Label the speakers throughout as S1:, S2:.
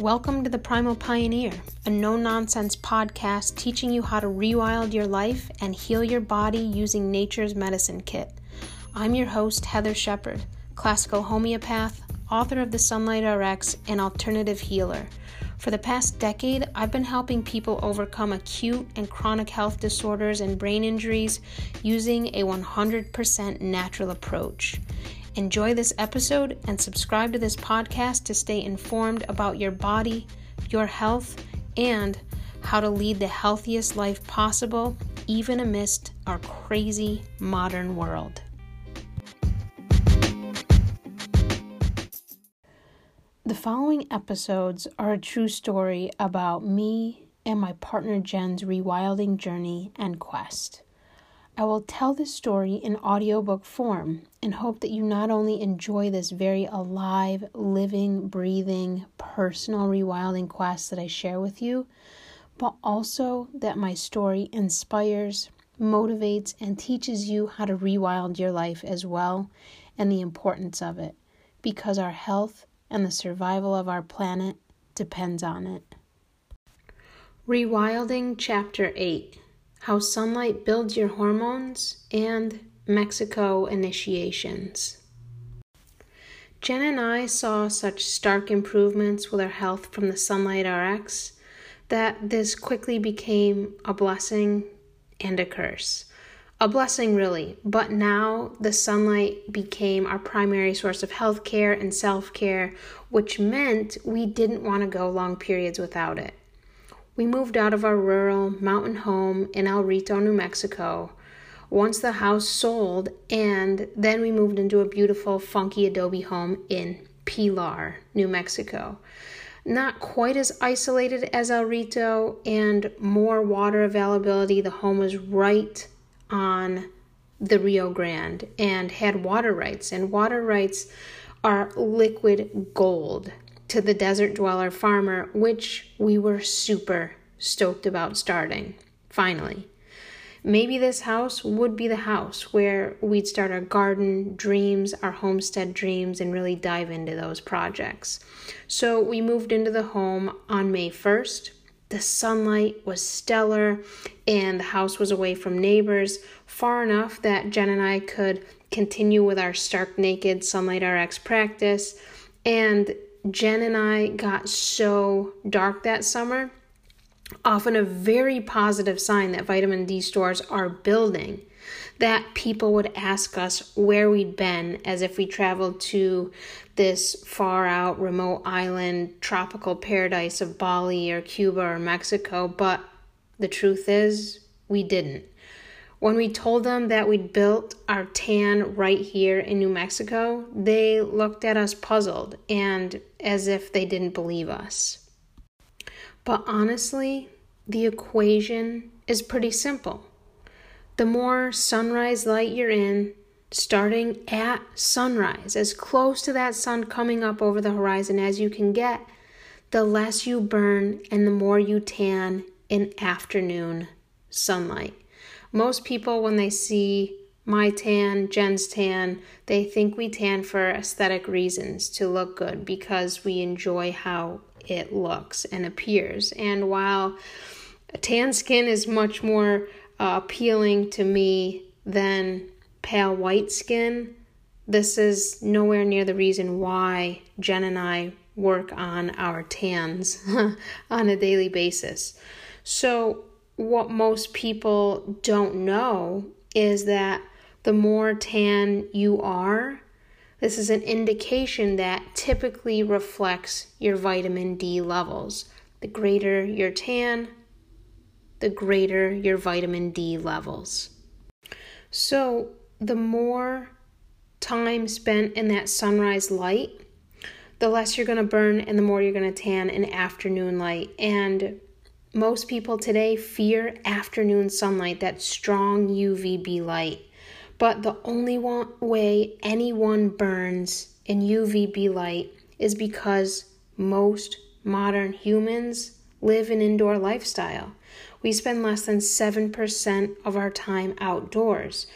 S1: Welcome to the Primal Pioneer, a no nonsense podcast teaching you how to rewild your life and heal your body using nature's medicine kit. I'm your host, Heathar Shepard, classical homeopath, author of the Sunlight RX, and alternative healer. For the past decade, I've been helping people overcome acute and chronic health disorders and brain injuries using a 100% natural approach. Enjoy this episode and subscribe to this podcast to stay informed about your body, your health, and how to lead the healthiest life possible, even amidst our crazy modern world. The following episodes are a true story about me and my partner Jen's rewilding journey and quest. I will tell this story in audiobook form and hope that you not only enjoy this very alive, living, breathing, personal rewilding quest that I share with you, but also that my story inspires, motivates, and teaches you how to rewild your life as well and the importance of it because our health and the survival of our planet depends on it. Rewilding Chapter 8 how sunlight builds your hormones, and Mexico initiations. Jen and I saw such stark improvements with our health from the Sunlight RX that this quickly became a blessing and a curse. A blessing, really, but now the sunlight became our primary source of health care and self care, which meant we didn't want to go long periods without it. We moved out of our rural mountain home in El Rito, New Mexico. Once the house sold, and then we moved into a beautiful, funky adobe home in Pilar, New Mexico. Not quite as isolated as El Rito and more water availability. The home was right on the Rio Grande and had water rights, and water rights are liquid gold to the desert dweller farmer, which we were super stoked about starting. Finally. Maybe this house would be the house where we'd start our garden dreams, our homestead dreams, and really dive into those projects. So we moved into the home on May 1st. The sunlight was stellar, and the house was away from neighbors far enough that Jen and I could continue with our stark naked Sunlight RX practice. And Jen and I got so dark that summer, often a very positive sign that vitamin D stores are building. That people would ask us where we'd been as if we traveled to this far out remote island tropical paradise of Bali or Cuba or Mexico, but the truth is, we didn't. When we told them that we'd built our tan right here in New Mexico, they looked at us puzzled and as if they didn't believe us. But honestly, the equation is pretty simple. The more sunrise light you're in, starting at sunrise, as close to that sun coming up over the horizon as you can get, the less you burn and the more you tan in afternoon sunlight. Most people, when they see my tan, Jen's tan, they think we tan for aesthetic reasons to look good because we enjoy how it looks and appears. And while tan skin is much more uh, appealing to me than pale white skin, this is nowhere near the reason why Jen and I work on our tans on a daily basis. So, what most people don't know is that the more tan you are, this is an indication that typically reflects your vitamin D levels. The greater your tan, the greater your vitamin D levels. So, the more time spent in that sunrise light, the less you're going to burn and the more you're going to tan in afternoon light. And most people today fear afternoon sunlight, that strong UVB light. But the only one way anyone burns in UVB light is because most modern humans live an indoor lifestyle. We spend less than 7% of our time outdoors.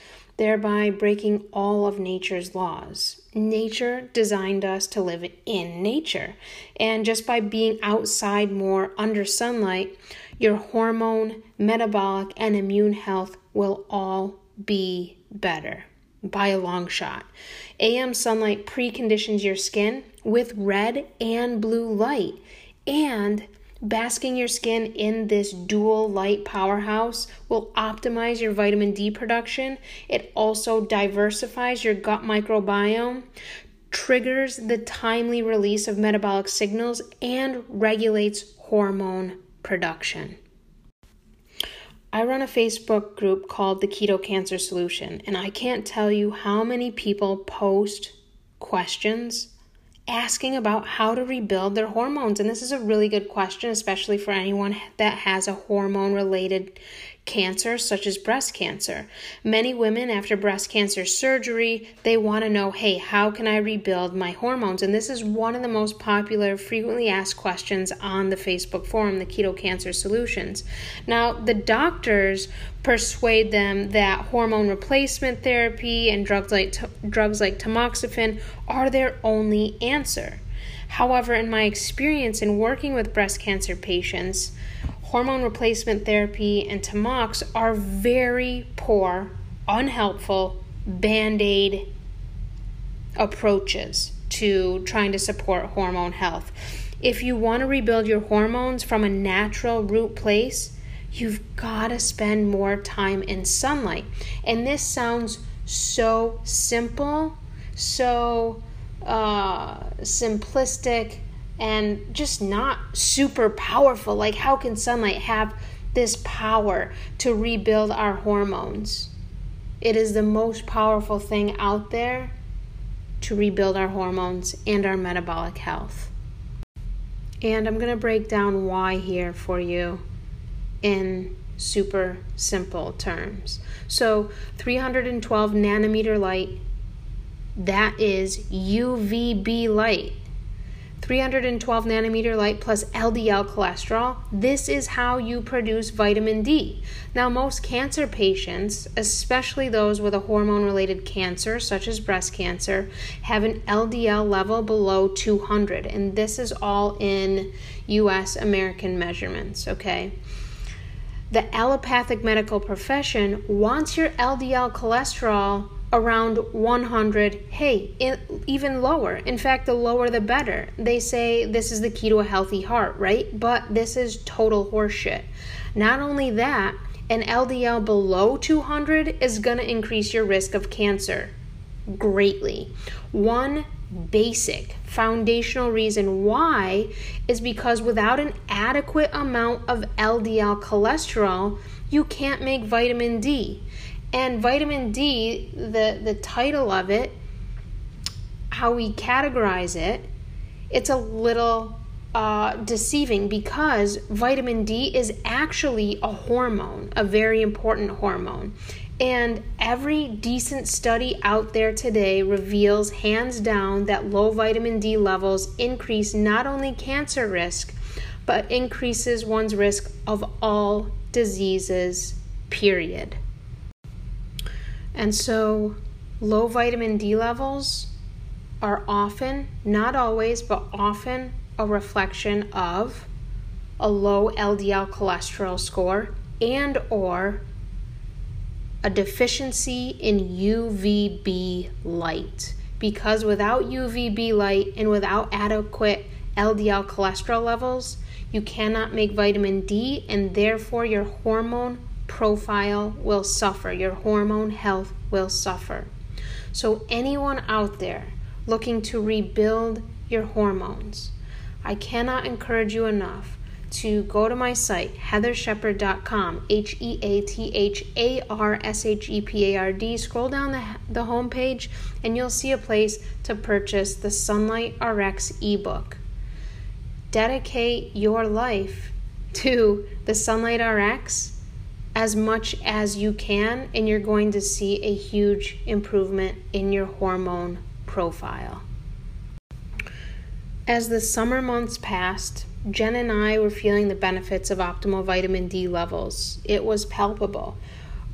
S1: Thereby breaking all of nature's laws. Nature designed us to live in nature, and just by being outside more under sunlight, your hormone, metabolic, and immune health will all be better by a long shot. AM sunlight preconditions your skin with red and blue light, and basking your skin in this dual light powerhouse will optimize your vitamin D production. It also diversifies your gut microbiome, triggers the timely release of metabolic signals, and regulates hormone production. I run a Facebook group called the Keto Cancer Solution, and I can't tell you how many people post questions asking about how to rebuild their hormones. And this is a really good question, especially for anyone that has a hormone related cancer such as breast cancer. Many women after breast cancer surgery, they want to know, "Hey, how can I rebuild my hormones?" And this is one of the most popular frequently asked questions on the Facebook forum, the Keto Cancer Solutions. Now, the doctors persuade them that hormone replacement therapy and drugs like t- drugs like tamoxifen are their only answer. However, in my experience in working with breast cancer patients, hormone replacement therapy and Tamox are very poor, unhelpful band aid approaches to trying to support hormone health. If you want to rebuild your hormones from a natural root place, you've got to spend more time in sunlight. And this sounds so simple, so uh, simplistic, and just not super powerful. Like, how can sunlight have this power to rebuild our hormones? It is the most powerful thing out there to rebuild our hormones and our metabolic health. And I'm going to break down why here for you in super simple terms. So, 312 nanometer light, that is UVB light. 312 nanometer light plus LDL cholesterol. This is how you produce vitamin D. Now, most cancer patients, especially those with a hormone related cancer, such as breast cancer, have an LDL level below 200, and this is all in US American measurements, okay? The allopathic medical profession wants your LDL cholesterol around 100 hey in, even lower. In fact the lower the better. They say this is the key to a healthy heart right? But this is total horseshit. Not only that an ldl below 200 is going to increase your risk of cancer greatly. One basic foundational reason why is because without an adequate amount of ldl cholesterol you can't make vitamin d and vitamin D, the, the title of it, how we categorize it, it's a little uh, deceiving because vitamin D is actually a hormone, a very important hormone. And every decent study out there today reveals hands down that low vitamin D levels increase not only cancer risk, but increases one's risk of all diseases, period. And so, low vitamin D levels are often, not always, but often a reflection of a low LDL cholesterol score and or a deficiency in UVB light. Because without UVB light and without adequate LDL cholesterol levels, you cannot make vitamin D and therefore your hormone profile will suffer, your hormone health will suffer. So, anyone out there looking to rebuild your hormones, I cannot encourage you enough to go to my site, heatharshepard.com, H E A T H A R S H E P A R D. Scroll down the, the home page and you'll see a place to purchase the Sunlight RX ebook. Dedicate your life to the Sunlight RX as much as you can, and you're going to see a huge improvement in your hormone profile. As the summer months passed, Jen and I were feeling the benefits of optimal vitamin D levels. It was palpable.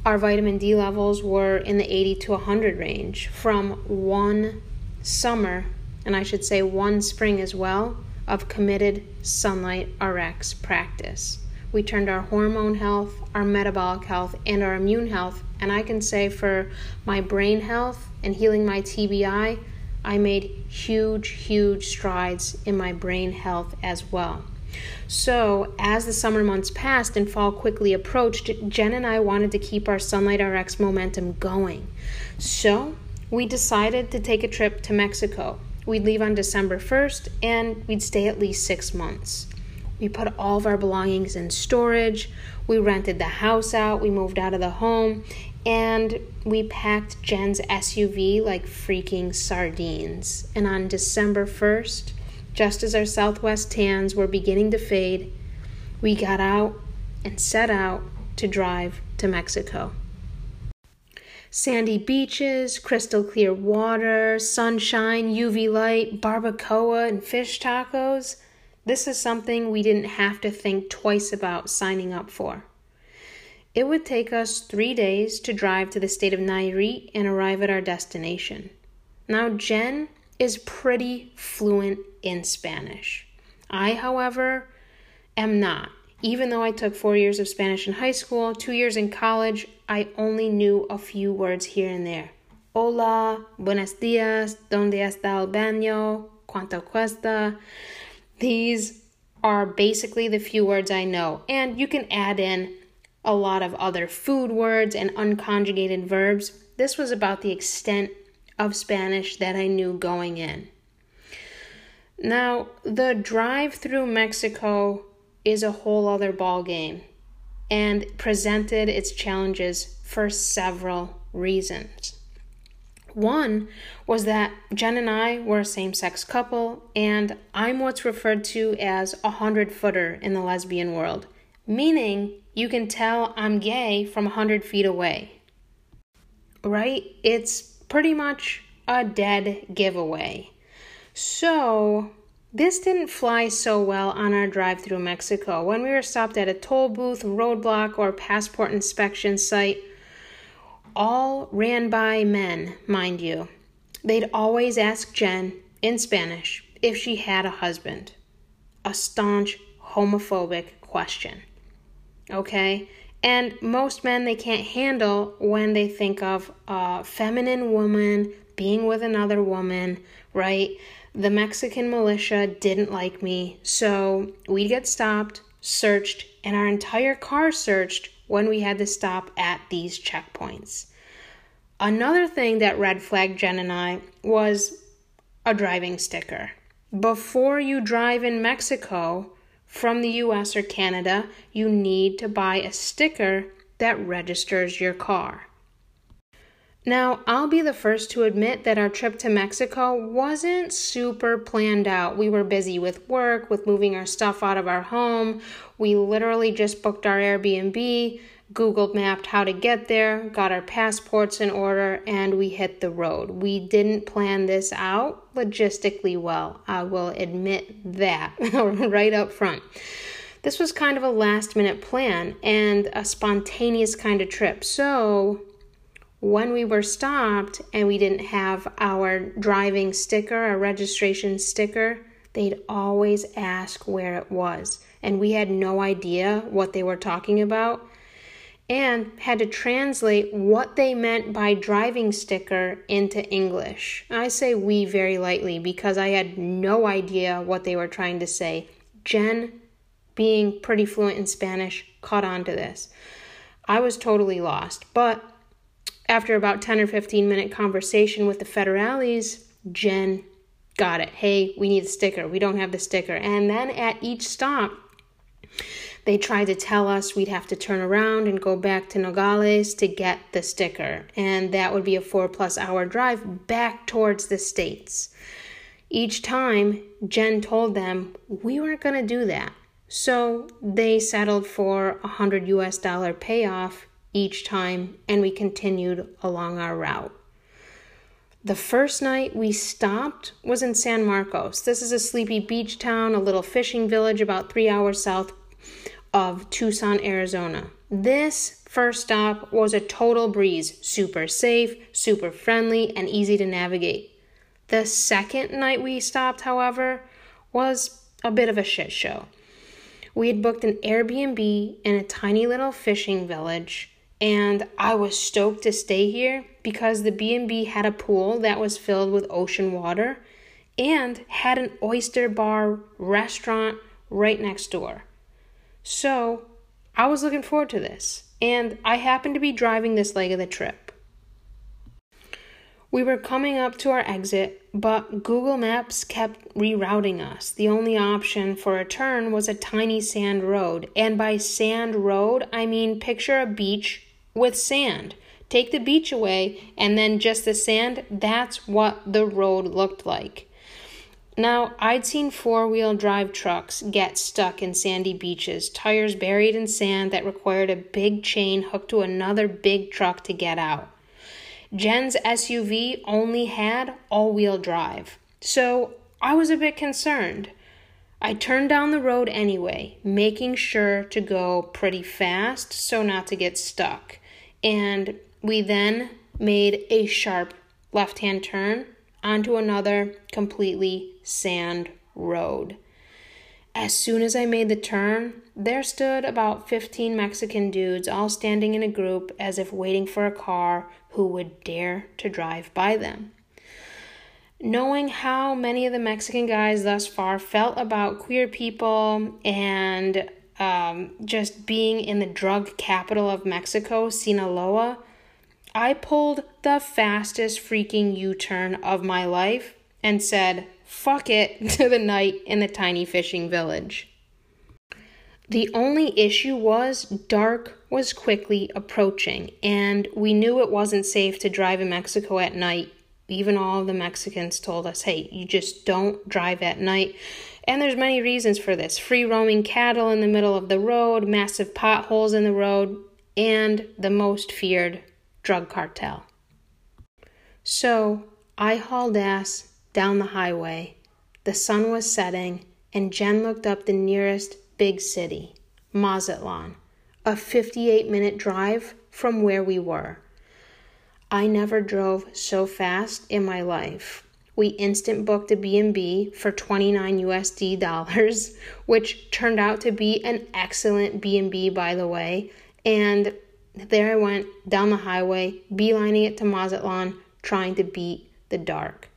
S1: our vitamin D levels were in the 80 to 100 range from one summer, and I should say one spring as well, of committed Sunlight RX practice. We turned our hormone health, our metabolic health, and our immune health, and I can say for my brain health and healing my TBI, I made huge, huge strides in my brain health as well. So, as the summer months passed and fall quickly approached, Jen and I wanted to keep our Sunlight RX momentum going. So, we decided to take a trip to Mexico. We'd leave on December 1st and we'd stay at least six months. We put all of our belongings in storage. We rented the house out. We moved out of the home and we packed Jen's SUV like freaking sardines. And on December 1st, just as our southwest tans were beginning to fade, we got out and set out to drive to Mexico. Sandy beaches, crystal clear water, sunshine, UV light, barbacoa, and fish tacos. This is something we didn't have to think twice about signing up for. It would take us three days to drive to the state of Nayarit and arrive at our destination. Now, Jen is pretty fluent in Spanish. I, however, am not. Even though I took four years of Spanish in high school, two years in college, I only knew a few words here and there. Hola, buenos dias, donde está el baño, cuánto cuesta. These are basically the few words I know, and you can add in a lot of other food words and unconjugated verbs. This was about the extent of Spanish that I knew going in. Now, the drive through Mexico is a whole other ball game and presented its challenges for several reasons. One was that Jen and I were a same sex couple, and I'm what's referred to as a hundred footer in the lesbian world, meaning you can tell I'm gay from a 100 feet away. Right? It's pretty much a dead giveaway. So, this didn't fly so well on our drive through Mexico. When we were stopped at a toll booth, roadblock, or passport inspection site, all ran by men, mind you. They'd always ask Jen, in Spanish, if she had a husband. A staunch homophobic question okay? And most men, they can't handle when they think of a feminine woman being with another woman, right? The Mexican militia didn't like me, so we'd get stopped, searched, and our entire car searched when we had to stop at these checkpoints. Another thing that red flagged Jen and I was a driving sticker. Before you drive in Mexico, from the US or Canada, you need to buy a sticker that registers your car. Now, I'll be the first to admit that our trip to Mexico wasn't super planned out. We were busy with work, with moving our stuff out of our home. We literally just booked our Airbnb, Google mapped how to get there, got our passports in order, and we hit the road. We didn't plan this out logistically well. I will admit that right up front. This was kind of a last minute plan and a spontaneous kind of trip. So, when we were stopped and we didn't have our driving sticker, our registration sticker, they'd always ask where it was. And we had no idea what they were talking about and had to translate what they meant by driving sticker into English. I say we very lightly because I had no idea what they were trying to say. Jen, being pretty fluent in Spanish, caught on to this. I was totally lost, but after about 10 or 15 minute conversation with the federales, Jen got it. Hey, we need a sticker. We don't have the sticker. And then at each stop, they tried to tell us we'd have to turn around and go back to Nogales to get the sticker, and that would be a four plus hour drive back towards the States. Each time, Jen told them we weren't going to do that. So they settled for a hundred US dollar payoff each time, and we continued along our route. The first night we stopped was in San Marcos. This is a sleepy beach town, a little fishing village about three hours south of Tucson, Arizona. this first stop was a total breeze, super safe, super friendly, and easy to navigate. The second night we stopped, however, was a bit of a shit show. We had booked an Airbnb in a tiny little fishing village, and I was stoked to stay here because the B&B had a pool that was filled with ocean water and had an oyster bar restaurant right next door. So, I was looking forward to this, and I happened to be driving this leg of the trip. We were coming up to our exit, but Google Maps kept rerouting us. The only option for a turn was a tiny sand road. And by sand road, I mean picture a beach with sand. Take the beach away and then just the sand. That's what the road looked like. Now, I'd seen four wheel drive trucks get stuck in sandy beaches, tires buried in sand that required a big chain hooked to another big truck to get out. Jen's SUV only had all wheel drive, so I was a bit concerned. I turned down the road anyway, making sure to go pretty fast so not to get stuck. And we then made a sharp left hand turn onto another completely sand road. As soon as I made the turn, there stood about 15 Mexican dudes all standing in a group as if waiting for a car who would dare to drive by them. Knowing how many of the Mexican guys thus far felt about queer people and um, just being in the drug capital of Mexico, Sinaloa, I pulled the fastest freaking U turn of my life and said, fuck it to the night in the tiny fishing village. The only issue was dark was quickly approaching, and we knew it wasn't safe to drive in Mexico at night. Even all the Mexicans told us, hey, you just don't drive at night. And there's many reasons for this free roaming cattle in the middle of the road, massive potholes in the road, and the most feared drug cartel. So I hauled ass down the highway. The sun was setting, and Jen looked up the nearest big city, Mazatlan, a 58 minute drive from where we were. I never drove so fast in my life. We instant booked a B&B for 29 USD dollars, which turned out to be an excellent B&B by the way, and there I went down the highway, beelining it to Mazatlan, trying to beat the dark.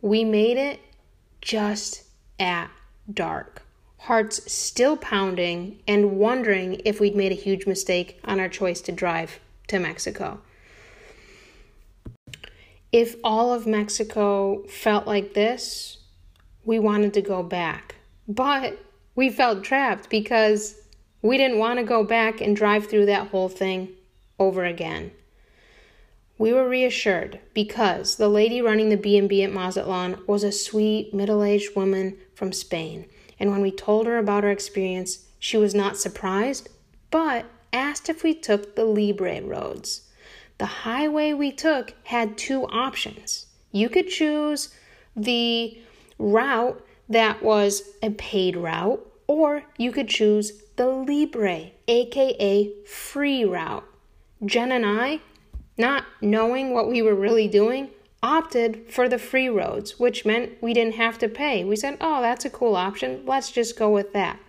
S1: We made it just at dark. Hearts still pounding and wondering if we'd made a huge mistake on our choice to drive to Mexico. If all of Mexico felt like this, we wanted to go back. But we felt trapped because we didn't want to go back and drive through that whole thing over again. We were reassured because the lady running the B&B at Mazatlan was a sweet, middle-aged woman from Spain. And when we told her about our experience, she was not surprised, but asked if we took the Libre roads. The highway we took had two options. You could choose the route that was a paid route, or you could choose the Libre, aka free route. Jen and I not knowing what we were really doing, opted for the free roads, which meant we didn't have to pay. We said, oh, that's a cool option. Let's just go with that.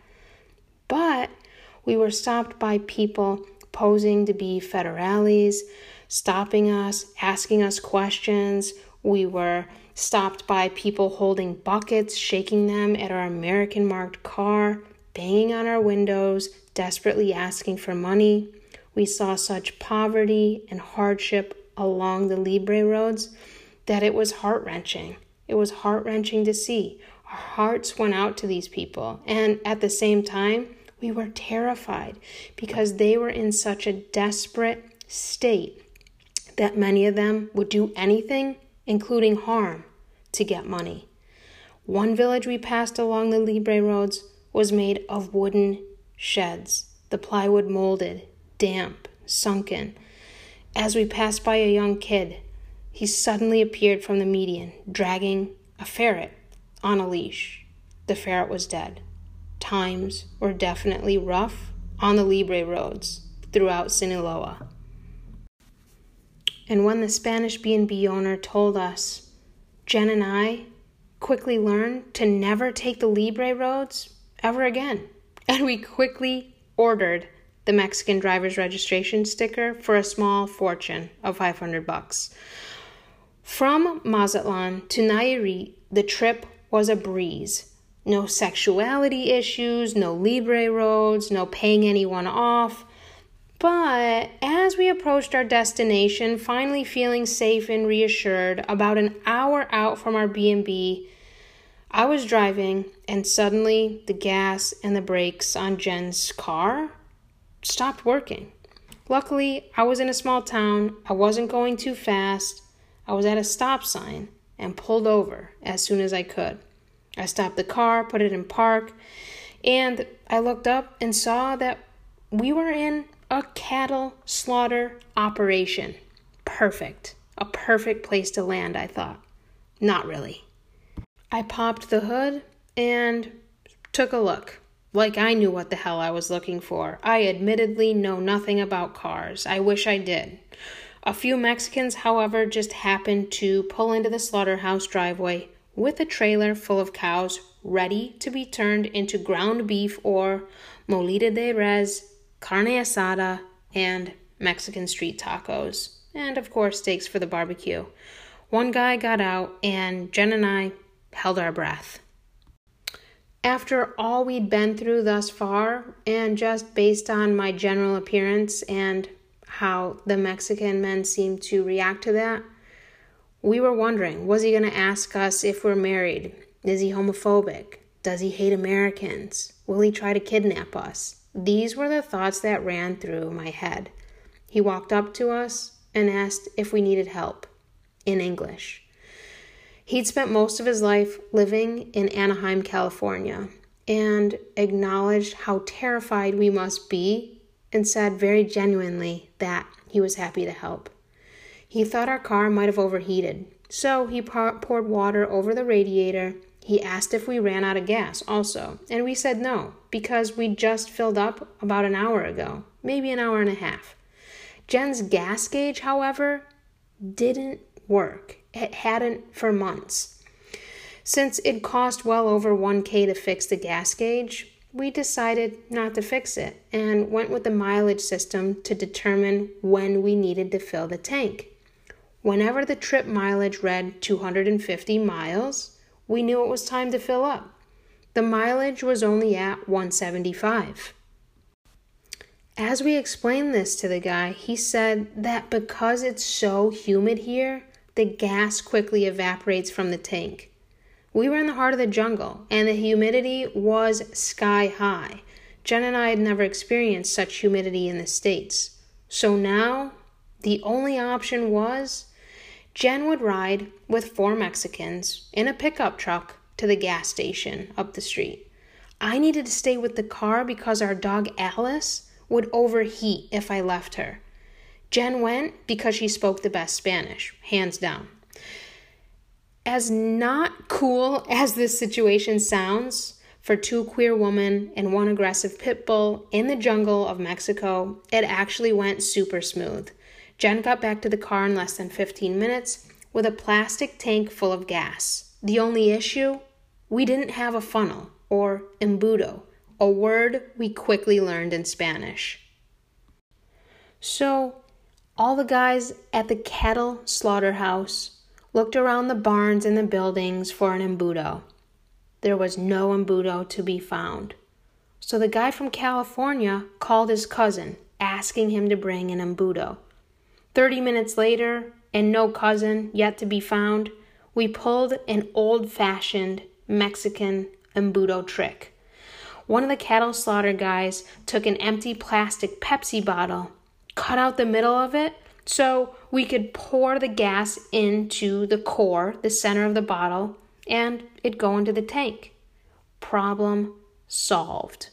S1: But we were stopped by people posing to be federales, stopping us, asking us questions. We were stopped by people holding buckets, shaking them at our American marked car, banging on our windows, desperately asking for money. We saw such poverty and hardship along the Libre roads that it was heart wrenching. It was heart wrenching to see. Our hearts went out to these people, and at the same time, we were terrified because they were in such a desperate state that many of them would do anything, including harm, to get money. One village we passed along the Libre roads was made of wooden sheds, the plywood molded damp, sunken. As we passed by a young kid, he suddenly appeared from the median, dragging a ferret on a leash. The ferret was dead. Times were definitely rough on the Libre roads. throughout Sinaloa. And when the Spanish B&B owner told us, Jen and I quickly learned to never take the Libre roads ever again. And we quickly ordered the Mexican driver's registration sticker for a small fortune of 500 bucks. From Mazatlan to Nayarit, the trip was a breeze. No sexuality issues, no Libre roads, no paying anyone off. But as we approached our destination, finally feeling safe and reassured, about an hour out from our B&B, I was driving and suddenly the gas and the brakes on Jen's car stopped working. Luckily, I was in a small town. I wasn't going too fast. I was at a stop sign and pulled over as soon as I could. I stopped the car, put it in park, and I looked up and saw that we were in a cattle slaughter operation. Perfect. A perfect place to land, I thought. Not really. I popped the hood and took a look. Like I knew what the hell I was looking for. I admittedly know nothing about cars. I wish I did. A few Mexicans, however, just happened to pull into the slaughterhouse driveway with a trailer full of cows ready to be turned into ground beef or molida de res, carne asada, and Mexican street tacos. And of course, steaks for the barbecue. One guy got out, and Jen and I held our breath. After all we'd been through thus far, and just based on my general appearance and how the Mexican men seemed to react to that, we were wondering was he going to ask us if we're married? Is he homophobic? Does he hate Americans? Will he try to kidnap us? These were the thoughts that ran through my head. He walked up to us and asked if we needed help in English. He'd spent most of his life living in Anaheim, California, and acknowledged how terrified we must be and said very genuinely that he was happy to help. He thought our car might have overheated, so he poured water over the radiator. He asked if we ran out of gas also, and we said no, because we just filled up about an hour ago, maybe an hour and a half. Jen's gas gauge, however, didn't work. It hadn't for months. Since it cost well over 1K to fix the gas gauge, we decided not to fix it and went with the mileage system to determine when we needed to fill the tank. Whenever the trip mileage read 250 miles, we knew it was time to fill up. The mileage was only at 175. As we explained this to the guy, he said that because it's so humid here, the gas quickly evaporates from the tank. We were in the heart of the jungle, and the humidity was sky high. Jen and I had never experienced such humidity in the States. So now, the only option was Jen would ride with four Mexicans in a pickup truck to the gas station up the street. I needed to stay with the car because our dog Alice would overheat if I left her. Jen went because she spoke the best Spanish, hands down. As not cool as this situation sounds, for two queer women and one aggressive pit bull in the jungle of Mexico, it actually went super smooth. Jen got back to the car in less than 15 minutes with a plastic tank full of gas. The only issue? We didn't have a funnel, or embudo, a word we quickly learned in Spanish. So, all the guys at the cattle slaughterhouse looked around the barns and the buildings for an embudo. There was no embudo to be found. So the guy from California called his cousin, asking him to bring an embudo. Thirty minutes later, and no cousin yet to be found, we pulled an old fashioned Mexican embudo trick. One of the cattle slaughter guys took an empty plastic Pepsi bottle, cut out the middle of it so we could pour the gas into the core, the center of the bottle, and it go into the tank. Problem solved.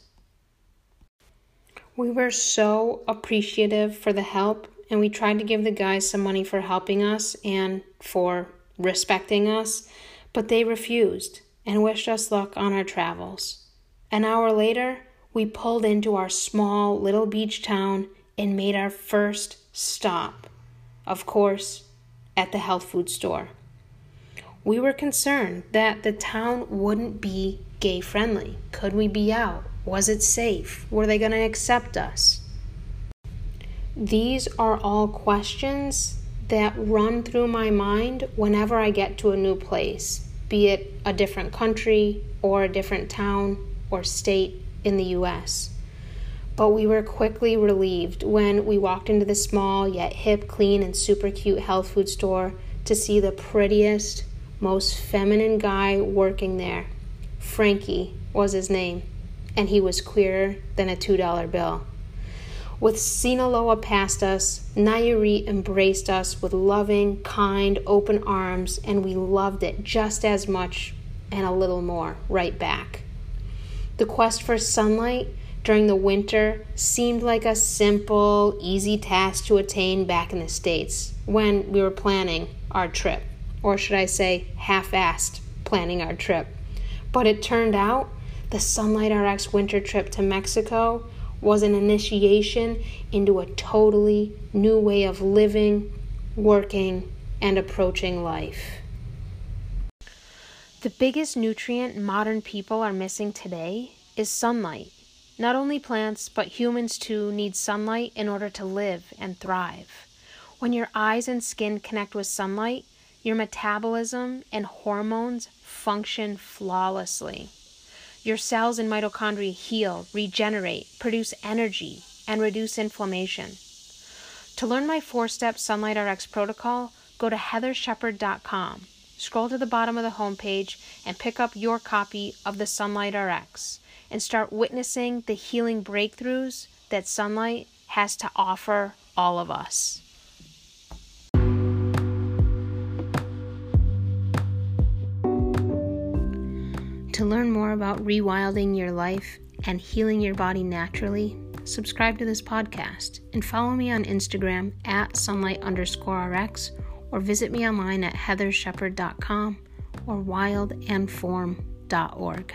S1: We were so appreciative for the help and we tried to give the guys some money for helping us and for respecting us, but they refused and wished us luck on our travels. An hour later, we pulled into our small little beach town and made our first stop, of course, at the health food store. We were concerned that the town wouldn't be gay friendly. Could we be out? Was it safe? Were they going to accept us? These are all questions that run through my mind whenever I get to a new place, be it a different country or a different town or state in the US. But we were quickly relieved when we walked into the small yet hip, clean, and super cute health food store to see the prettiest, most feminine guy working there. Frankie was his name, and he was queerer than a $2 bill. With Sinaloa past us, Nayarit embraced us with loving, kind, open arms, and we loved it just as much and a little more right back. The quest for sunlight during the winter seemed like a simple, easy task to attain back in the States when we were planning our trip, or should I say, half assed planning our trip. But it turned out the Sunlight RX winter trip to Mexico was an initiation into a totally new way of living, working, and approaching life. The biggest nutrient modern people are missing today is sunlight. Not only plants, but humans too need sunlight in order to live and thrive. When your eyes and skin connect with sunlight, your metabolism and hormones function flawlessly. Your cells and mitochondria heal, regenerate, produce energy, and reduce inflammation. To learn my four step Sunlight RX protocol, go to heatharshepard.com. Scroll to the bottom of the homepage and pick up your copy of the Sunlight RX and start witnessing the healing breakthroughs that sunlight has to offer all of us. To learn more about rewilding your life and healing your body naturally, subscribe to this podcast and follow me on Instagram at sunlight underscore rx or visit me online at heatharshepard.com or wildandform.org.